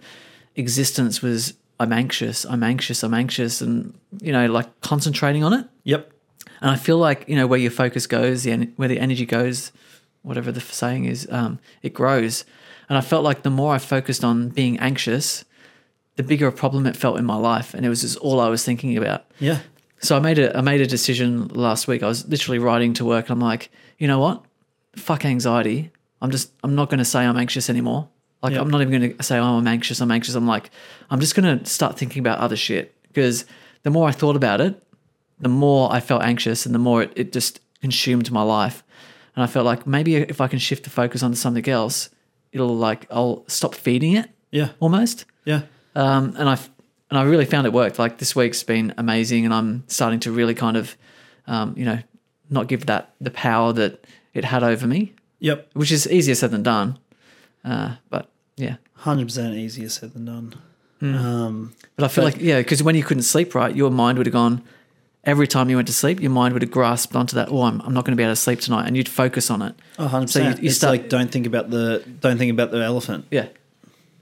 existence was I'm anxious, I'm anxious, I'm anxious, and you know, like concentrating on it. Yep. And I feel like you know where your focus goes, the en- where the energy goes, whatever the saying is, um, it grows. And I felt like the more I focused on being anxious, the bigger a problem it felt in my life, and it was just all I was thinking about. Yeah. So I made a I made a decision last week. I was literally riding to work, and I'm like, you know what? Fuck anxiety. I'm just I'm not going to say I'm anxious anymore. Like Yep. I'm not even going to say oh I'm anxious. I'm anxious. I'm like I'm just going to start thinking about other shit because the more I thought about it, the more I felt anxious, and the more it, it just consumed my life. And I felt like maybe if I can shift the focus onto something else, it'll like I'll stop feeding it Yeah. almost Yeah. um, and I and I really found it worked. Like this week's been amazing, and I'm starting to really kind of, um, you know, not give that the power that it had over me, Yep. which is easier said than done. Uh, but yeah, Hundred percent easier said than done. Hmm. Um, but I feel But- like yeah, because when you couldn't sleep right, your mind would have gone. Every time you went to sleep, your mind would have grasped onto that. Oh, I'm, I'm not going to be able to sleep tonight, and you'd focus on it. oh, 100%. So you- you it's start- like don't think about the don't think about the elephant. Yeah,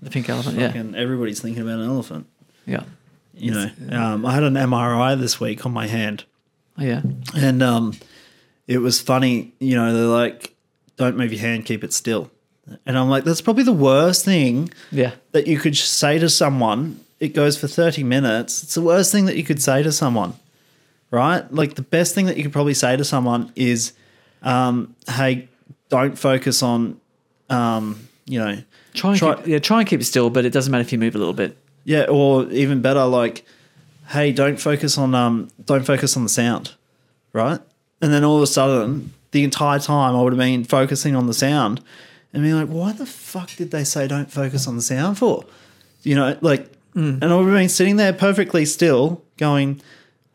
the pink elephant. Yeah, And everybody's thinking about an elephant. yeah, You know, um, I had an MRI this week on my hand, oh, yeah, and um, it was funny. You know, they're like, "Don't move your hand, keep it still," and I'm like, "That's probably the worst thing yeah, that you could say to someone. It goes for 30 minutes. It's the worst thing that you could say to someone, right? Like the best thing that you could probably say to someone is, um, "Hey, don't focus on, um, you know, Try and Try- keep, yeah, try and keep it still, but it doesn't matter if you move a little bit. Yeah, or even better, like, hey, don't focus on um, don't focus on the sound, right? And then all of a sudden, the entire time I would have been focusing on the sound, and being like, why the fuck did they say don't focus on the sound for? You know, like, mm. and I would have been sitting there perfectly still, going,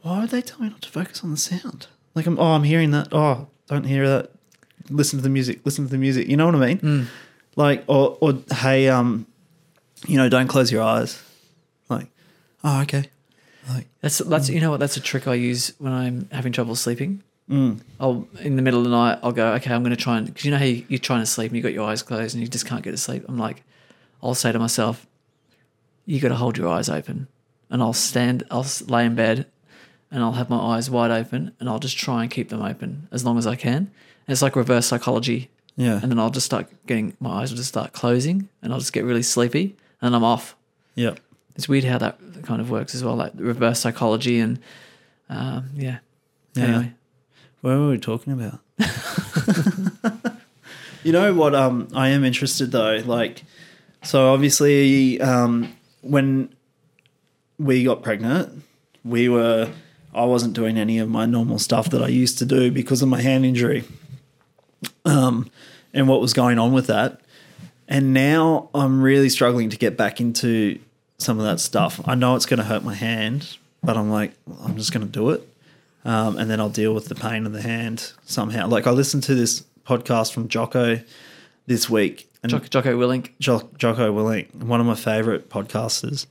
why would they tell me not to focus on the sound? Like, I'm, oh, I'm hearing that. Oh, don't hear that. Listen to the music. Listen to the music. You know what I mean? Mm. Like, or or hey, um, you know, don't close your eyes. Like, oh, okay. Like, That's that's mm. you know what that's a trick I use when I'm having trouble sleeping. Mm. I'll in the middle of the night I'll go okay I'm going to try and because you know how you, you're trying to sleep and you got your eyes closed and you just can't get to sleep. I'm like I'll say to myself, you got to hold your eyes open, and I'll stand I'll lay in bed, and I'll have my eyes wide open and I'll just try and keep them open as long as I can. And it's like reverse psychology. yeah, And then I'll just start getting my eyes will just start closing and I'll just get really sleepy and I'm off yeah, it's weird how that kind of works as well, like reverse psychology and um, yeah. Yeah. Anyway, What were we talking about? you know what? Um, I am interested though. Like, so obviously, um, when we got pregnant, we were. I wasn't doing any of my normal stuff that I used to do because of my hand injury. Um, and what was going on with that, and now I'm really struggling to get back into some of that stuff. I know it's going to hurt my hand, but I'm like, I'm just going to do it um, and then I'll deal with the pain in the hand somehow. Like I listened to this podcast from Jocko this week, and Jocko, Jocko Willink. Jo- Jocko Willink, one of my favorite podcasters,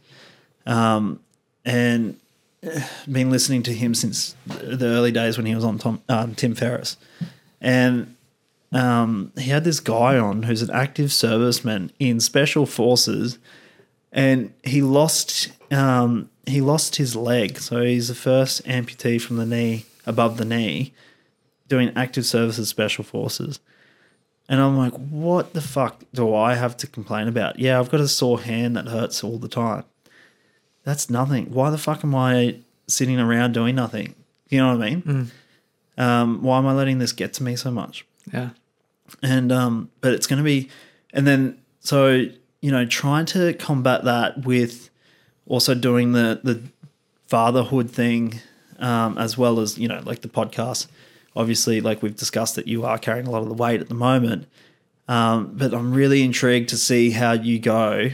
um, and eh, been listening to him since the early days when he was on Tom, um, Tim Ferriss, and um, he had this guy on who's an active serviceman in special forces, and he lost um, he lost his leg, so he's the first amputee from the knee above the knee, doing active services special forces. And I'm like, what the fuck do I have to complain about? Yeah, I've got a sore hand that hurts all the time. That's nothing. Why the fuck am I sitting around doing nothing? You know what I mean? Um, why am I letting this get to me so much? Yeah. and um but it's going to be and then so you know trying to combat that with also doing the the fatherhood thing um as well as you know like the podcast obviously, like we've discussed, that you are carrying a lot of the weight at the moment. Um, but I'm really intrigued to see how you go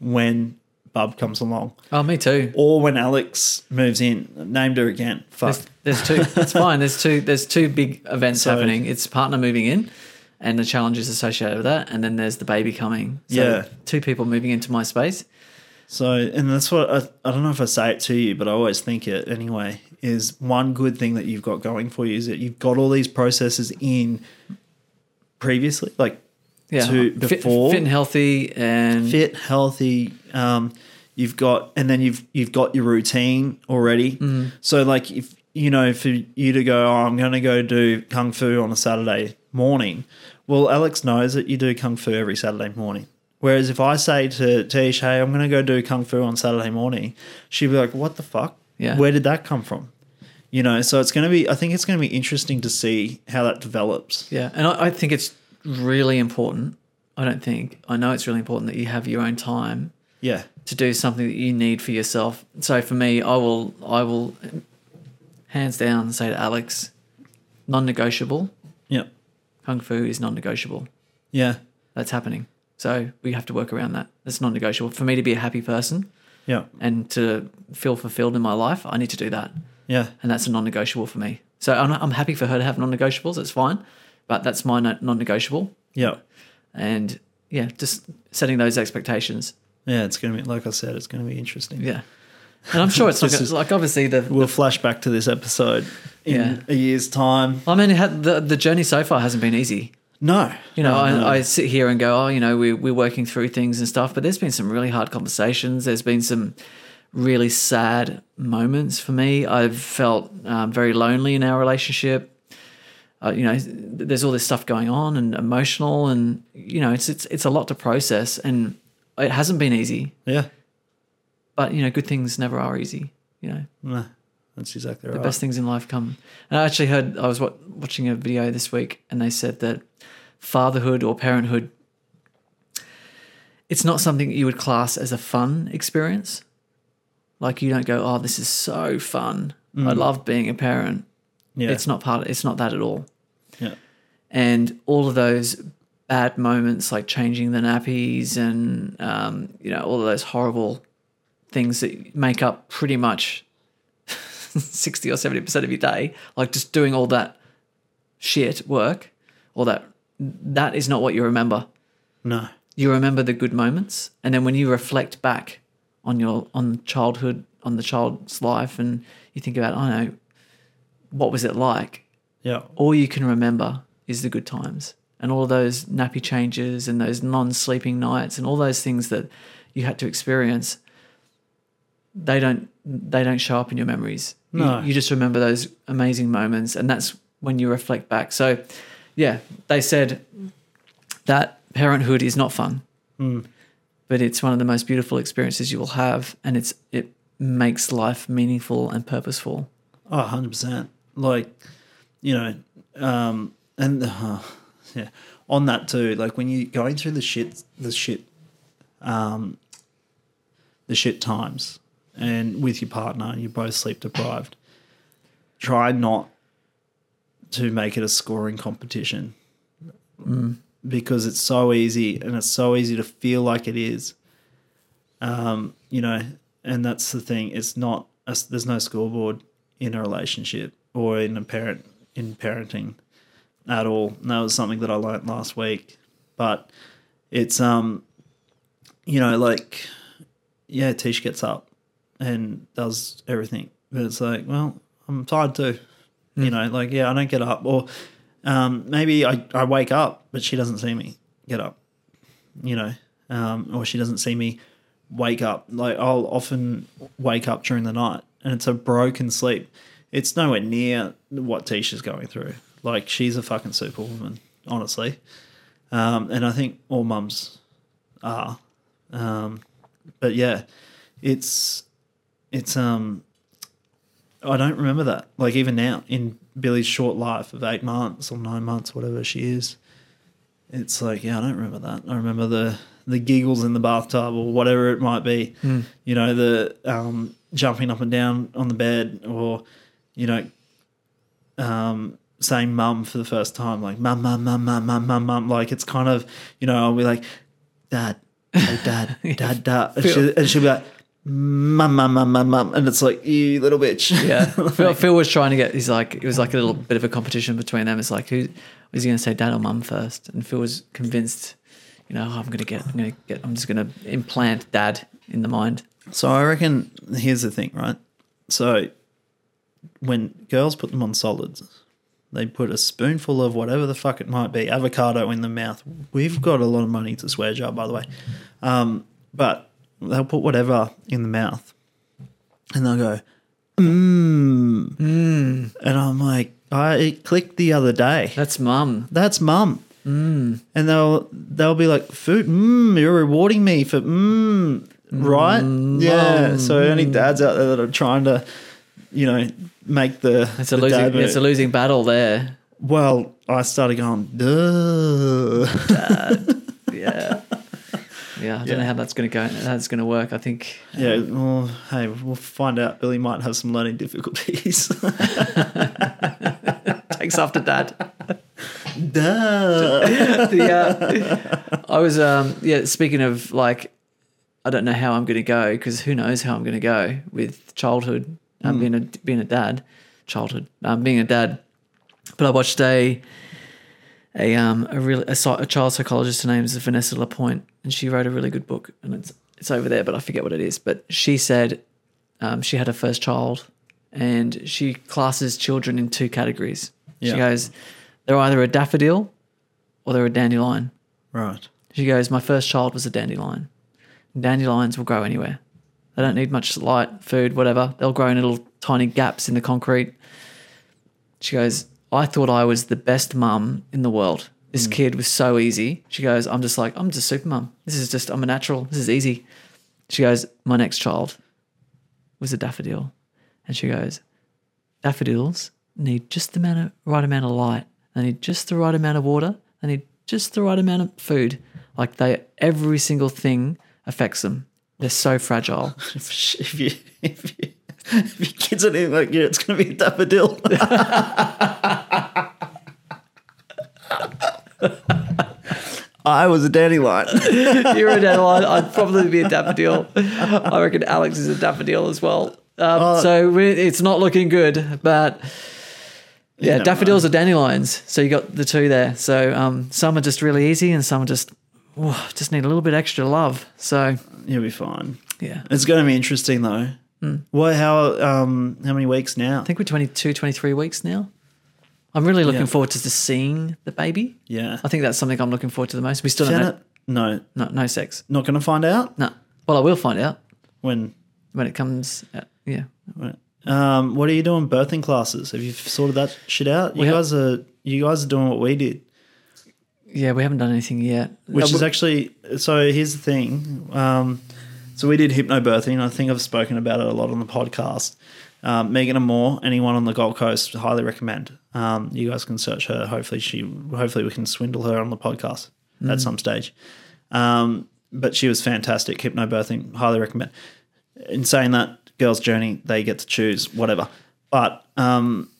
when Bub comes along, Oh, me too. or when Alex moves in. Named her again. Fuck. There's, there's two. It's fine. There's two. There's two big events So- happening. It's partner moving in, and the challenges associated with that, and then there's the baby coming. So Yeah. two people moving into my space. So, and that's what I, I don't know if I say it to you, but I always think it anyway. Is one good thing that you've got going for you is that you've got all these processes in previously, like Yeah, to fit, before fit and healthy, and fit, healthy. Um, you've got, and then you've you've got your routine already. Mm-hmm. So, like if you know, for you to go, oh, I'm going to go do kung fu on a Saturday morning. Well, Alex knows that you do kung fu every Saturday morning. Whereas if I say to Tish, hey, I'm going to go do kung fu on Saturday morning, she'd be like, what the fuck? Yeah. Where did that come from? You know, so it's going to be, I think it's going to be interesting to see how that develops. yeah, and I, I think it's really important. I don't think I know it's really important that you have your own time Yeah. to do something that you need for yourself. So for me, I will, I will, hands down, say to Alex, non-negotiable. Yeah. Kung Fu is non-negotiable. Yeah. That's happening. So we have to work around that. It's non-negotiable for me to be a happy person Yeah. and to feel fulfilled in my life. I need to do that, Yeah. and that's a non-negotiable for me. So I'm, I'm happy for her to have non-negotiables. It's fine, but that's my non-negotiable. Yeah. And yeah, just setting those expectations. Yeah. It's going to be, like I said, it's going to be interesting. Yeah, and I'm sure it's not gonna, is- like obviously the. We'll flash back to this episode in Yeah. a year's time. I mean, had, the the journey so far hasn't been easy. No. You know, No, no. I, I sit here and go, oh, you know, we, we're working through things and stuff, but there's been some really hard conversations. There's been some really sad moments for me. I've felt um, very lonely in our relationship. Uh, you know, there's all this stuff going on and emotional, and you know, it's it's it's a lot to process, and it hasn't been easy. Yeah. But you know, good things never are easy. You know, No. That's exactly the right. best things in life come. And I actually heard I was wa- watching a video this week, and they said that fatherhood or parenthood, it's not something you would class as a fun experience. Like you don't go, oh, this is so fun. I love being a parent. yeah. It's not part. It's not that at all. yeah. And all of those bad moments, like changing the nappies, and um, you know, all of those horrible things that make up pretty much 60 or 70% of your day, like just doing all that shit work, all that, that is not what you remember. No. You remember the good moments. And then when you reflect back on your, on childhood, on the child's life, and you think about, I know, what was it like? Yeah. All you can remember is the good times and all those nappy changes and those non sleeping nights and all those things that you had to experience. They don't they don't show up in your memories. You- No. You, just remember those amazing moments and that's when you reflect back. So yeah, they said that parenthood is not fun. But it's one of the most beautiful experiences you will have and it's it makes life meaningful and purposeful. Oh, 100%. Like, you know, um, and uh, yeah, on that too, like when you're going through the shit, the shit, um, the shit times and with your partner and you're both sleep deprived, try not to make it a scoring competition because it's so easy and it's so easy to feel like it is. Um, you know, and that's the thing. It's not. A, there's no scoreboard in a relationship or in a parent in parenting at all. And that was something that I learned last week. But it's um, you know, like yeah, Tish gets up and does everything, but it's like, well, I'm tired too. You know, like yeah, I don't get up, or um, maybe I I wake up, but she doesn't see me get up. You know, um, or she doesn't see me wake up. Like I'll often wake up during the night and it's a broken sleep. It's nowhere near what Tisha's going through. Like she's a fucking superwoman, honestly. Um, and I think all mums are. Um, but yeah, it's it's um I don't remember that. Like even now in Billy's short life of eight months or nine months, whatever she is, it's like yeah, I don't remember that. I remember the the giggles in the bathtub or whatever it might be. You know, the um, jumping up and down on the bed or you know, um, saying mum for the first time, like mum, mum, mum, mum, mum, mum, mum. Like it's kind of, you know, I'll be like, dad, oh, dad, dad, dad. And, she, and she'll be like, mum, mum, mum, mum, mum. And it's like, you little bitch. Yeah, Phil, Phil was trying to get. He's like, it was like a little bit of a competition between them. It's like, who is he going to say, dad or mum first? And Phil was convinced, you know, oh, I'm going to get, I'm going to get, I'm just going to implant dad in the mind. So I reckon here's the thing, right? So when girls put them on solids, they put a spoonful of whatever the fuck it might be, avocado in the mouth. We've got a lot of money to swear jar, by the way. Um, but they'll put whatever in the mouth and they'll go, mmm. Mm. And I'm like, I clicked the other day. That's mum. That's mum. Mm. And they'll they'll be like, food, mmm, you're rewarding me for mmm right? Mm, yeah. So any dads out there that are trying to, you know, make the It's a the losing, dad it's a losing battle there. well, I started going, duh. Yeah. Yeah, I don't know how that's going to go. How that's going to work. I think yeah. Well, hey, we'll find out. Billy might have some learning difficulties. takes after dad. duh. yeah. I was um yeah, speaking of like I don't know how I'm going to go because who knows how I'm going to go with childhood um, being a being a dad, childhood um, being a dad. But I watched a a um a really a, a child psychologist. Her name is Vanessa Lapointe, and she wrote a really good book, and it's it's over there, but I forget what it is. But she said um, she had her first child, and she classes children in two categories. She goes, they're either a daffodil or they're a dandelion. Right. She goes, My first child was a dandelion. Dandelions will grow anywhere. They don't need much light, food, whatever. They'll grow in little tiny gaps in the concrete. She goes, I thought I was the best mum in the world. This mm. kid was so easy. She goes, I'm just like, I'm just super mum. This is just, I'm a natural. This is easy. She goes, My next child was a daffodil. And she goes, Daffodils need just the amount of, right amount of light. They need just the right amount of water. They need just the right amount of food. Like they, every single thing affects them. They're so fragile. If, if you if you if your kids are anything like you, it's going to be a daffodil. I was a dandelion. You're a dandelion. I'd probably be a daffodil. I reckon Alex is a daffodil as well. Um, so we, it's not looking good, but yeah, daffodils are dandelions. So you got the two there. So um, some are just really easy, and some are just oh, just need a little bit extra love. So You'll be fine. yeah, It's going to be interesting though. What? How? Um? How many weeks now? I think we're 22, 23 weeks now. I'm really looking Yeah. forward to just seeing the baby. Yeah. I think that's something I'm looking forward to the most. We still don't know. No, No, no sex. not going to find out No. Well, I will find out when. when it comes. Out. Yeah. when um, what are you doing? Birthing classes? Have you sorted that shit out? You have- guys are. You guys are doing what we did, Yeah, we haven't done anything yet. which Uh, is actually. So here's the thing. Um, so we did hypnobirthing. I think I've spoken about it a lot on the podcast. Um, Megan and Moore, anyone on the Gold Coast, highly recommend. Um, you guys can search her. Hopefully, she. Hopefully, we can swindle her on the podcast at some stage. Um, but she was fantastic. Hypnobirthing, highly recommend. In saying that, girls' journey, they get to choose whatever. But um,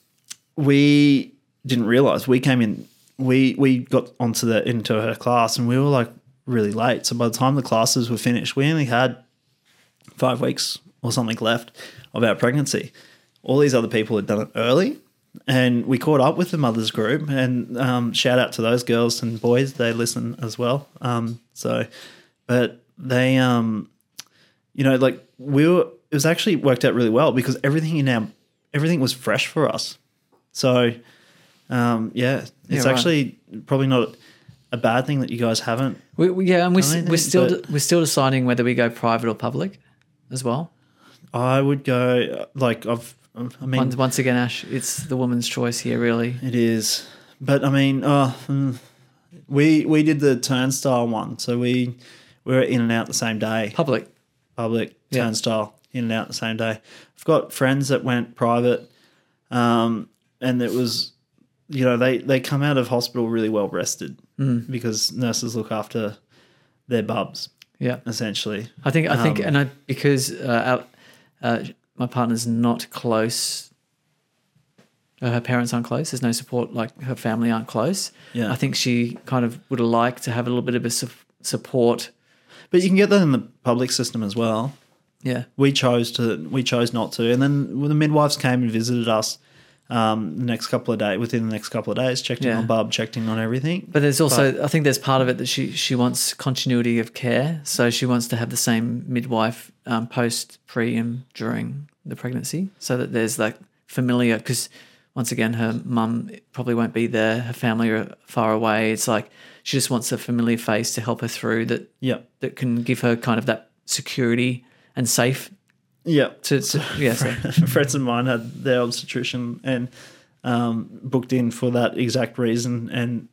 we didn't realize we came in. We we got onto the into her class, and we were like really late. So by the time the classes were finished, we only had five weeks or something left of our pregnancy. All these other people had done it early, and we caught up with the mothers group. And um, shout out to those girls and boys; they listen as well. Um, so, but they, um, you know, like we were. It was actually worked out really well because everything in our everything was fresh for us. So, um, yeah, it's right. actually probably not a bad thing that you guys haven't. We, we- yeah, and we, I s- think we're still we're still deciding whether we go private or public as well. I would go like I've. I mean, Once, once again, Ash, it's the woman's choice here, really. It is, but I mean, uh, mm, we we did the turnstile one, so we we were in and out the same day. Public. Public Yeah. turnstile in and out the same day. I've got friends that went private, um, and it was, you know, they they come out of hospital really well rested Mm. because nurses look after their bubs Yeah, essentially. I think I think, Um, and I because uh, uh, my partner's not close uh, her parents aren't close. There's no support, like her family aren't close. Yeah. I think she kind of would have liked to have a little bit of a su- support. But you can get that in the public system as well. Yeah. We chose to. We chose not to. And then when the midwives came and visited us um, the next couple of days, within the next couple of days, checked in Yeah. on Bub, checked in on everything. But there's also, I think there's part of it that she she wants continuity of care. So she wants to have the same midwife um, post, pre, and during the pregnancy, so that there's like familiar. Because once again, her mum probably won't be there. Her family are far away. It's like she just wants a familiar face to help her through that Yeah. that can give her kind of that security and safe Yeah. to, to yeah. So, friends of mine had their obstetrician and um, booked in for that exact reason, and,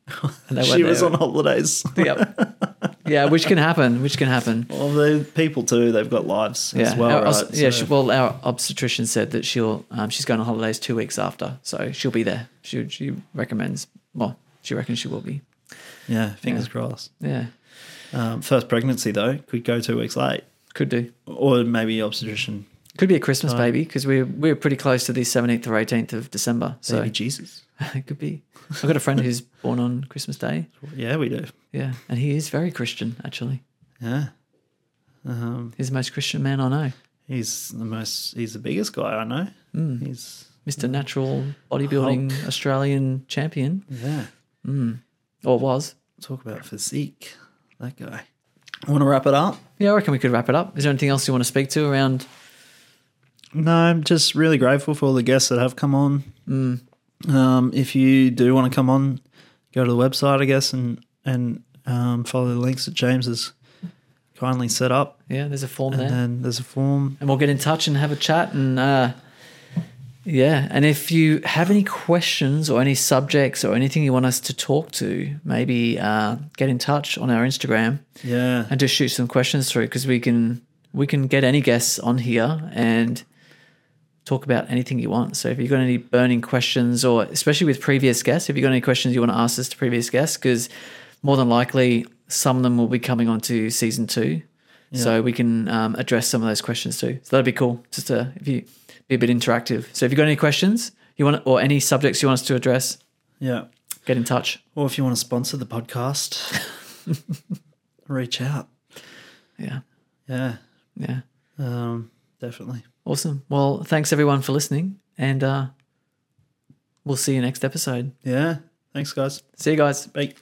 they she was there. on holidays. yep. yeah, which can happen. Which can happen. well, the people too; they've got lives Yeah, as well, our, right? yeah. So- She, well, our obstetrician said that she'll um, she's going on holidays two weeks after, so she'll be there. She she recommends. Well, she reckons she will be. yeah. Fingers Yeah. crossed. Yeah, Um, first pregnancy though could go two weeks late, could do. or maybe obstetrician. Could be a Christmas baby because we're we're pretty close to the seventeenth or eighteenth of December. So Baby Jesus. it could be. I've got a friend who's born on Christmas Day. Yeah, we do. Yeah, and he is very Christian. Actually, Yeah. Um, he's the most Christian man I know. he's the most. He's the biggest guy I know. Mm. He's Mr. Natural Bodybuilding Australian champion, yeah. or was. Talk about physique. That guy. Want to wrap it up? Yeah, I reckon we could wrap it up. Is there anything else you want to speak to around? No, I'm just really grateful for all the guests that have come on. Um, if you do want to come on, go to the website, I guess, and and um, follow the links that James has kindly set up. Yeah, there's a form And there. then there's a form. and we'll get in touch and have a chat and uh, yeah and if you have any questions or any subjects or anything you want us to talk to maybe uh, get in touch on our instagram Yeah. and just shoot some questions through because we can we can get any guests on here and talk about anything you want so if you've got any burning questions or especially with previous guests if you've got any questions you want to ask us to previous guests because more than likely some of them will be coming on to season two so we can um, address some of those questions too. So that'd be cool. Just to if you be a bit interactive. So if you've got any questions you want or any subjects you want us to address, Yeah. get in touch. Or if you want to sponsor the podcast, reach out. Yeah, Yeah. yeah, Um, definitely. awesome. Well, thanks everyone for listening, and uh, we'll see you next episode. Yeah. Thanks, guys. See you guys. Bye.